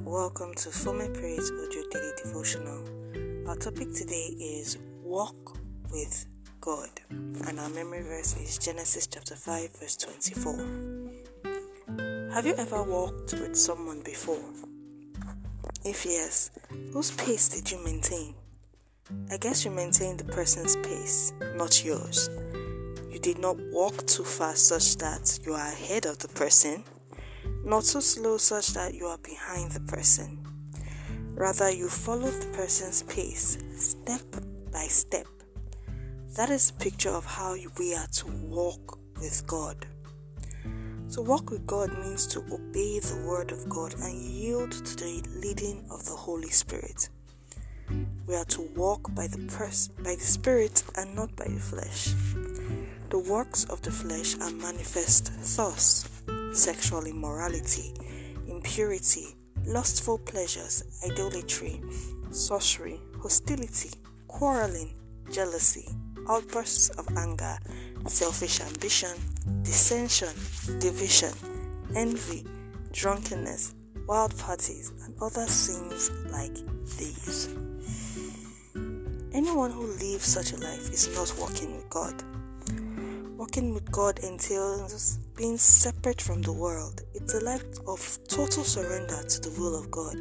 welcome to Fome Praise Audio Daily Devotional. Our topic today is Walk with God, and our memory verse is Genesis chapter 5, verse 24. Have you ever walked with someone before? If yes, whose pace did you maintain? I guess you maintained the person's pace, not yours. You did not walk too fast such that you are ahead of the person not so slow such that you are behind the person. Rather, you follow the person's pace, step by step. That is a picture of how we are to walk with God. To walk with God means to obey the word of God and yield to the leading of the Holy Spirit. We are to walk by the pers- by the Spirit and not by the flesh. The works of the flesh are manifest thus sexual immorality, impurity, lustful pleasures, idolatry, sorcery, hostility, quarreling, jealousy, outbursts of anger, selfish ambition, dissension, division, envy, drunkenness, wild parties, and other sins like these. Anyone who lives such a life is not walking with God. Walking with God entails being separate from the world. It's a life of total surrender to the will of God.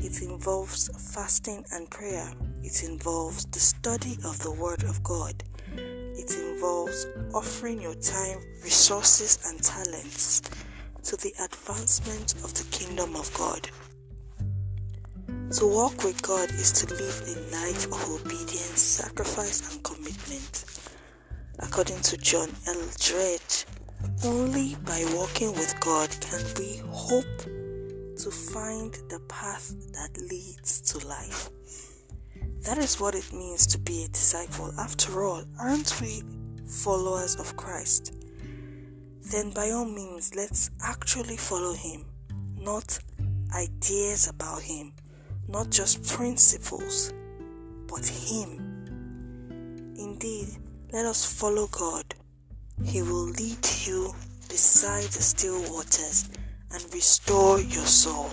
It involves fasting and prayer. It involves the study of the Word of God. It involves offering your time, resources, and talents to the advancement of the kingdom of God. To walk with God is to live a life of obedience, sacrifice, and commitment. According to John L. Dredge, only by walking with God can we hope to find the path that leads to life. That is what it means to be a disciple. After all, aren't we followers of Christ? Then, by all means, let's actually follow Him, not ideas about Him, not just principles, but Him. Indeed, let us follow God. He will lead you beside the still waters and restore your soul.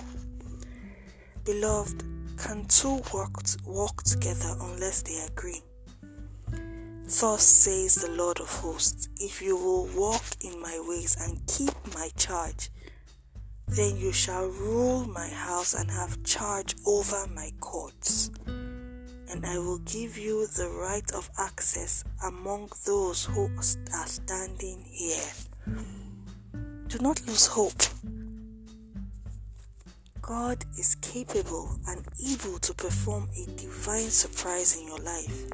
Beloved, can two walk, walk together unless they agree? Thus says the Lord of hosts If you will walk in my ways and keep my charge, then you shall rule my house and have charge over my courts and I will give you the right of access among those who are standing here. Do not lose hope. God is capable and able to perform a divine surprise in your life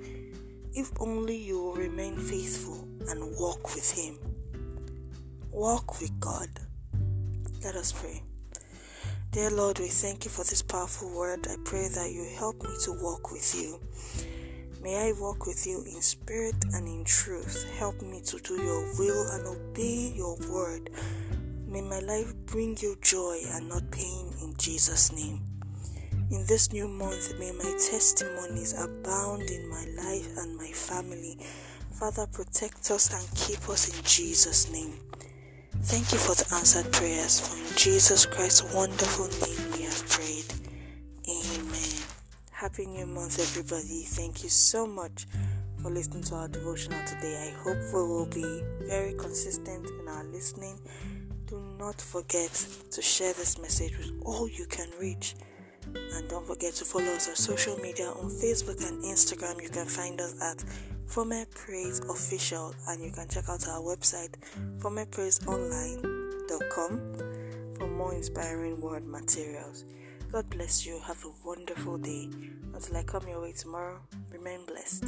if only you will remain faithful and walk with Him. Walk with God. Let us pray. Dear Lord, we thank you for this powerful word. I pray that you help me to walk with you. May I walk with you in spirit and in truth. Help me to do your will and obey your word. May my life bring you joy and not pain in Jesus' name. In this new month, may my testimonies abound in my life and my family. Father, protect us and keep us in Jesus' name. Thank you for the answered prayers. In Jesus Christ's wonderful name we have prayed. Amen. Happy New Month, everybody. Thank you so much for listening to our devotional today. I hope we will be very consistent in our listening. Do not forget to share this message with all you can reach. And don't forget to follow us on social media on Facebook and Instagram. You can find us at Fome Praise Official, and you can check out our website, FomePraiseOnline.com, for more inspiring word materials. God bless you. Have a wonderful day. Until I come your way tomorrow, remain blessed.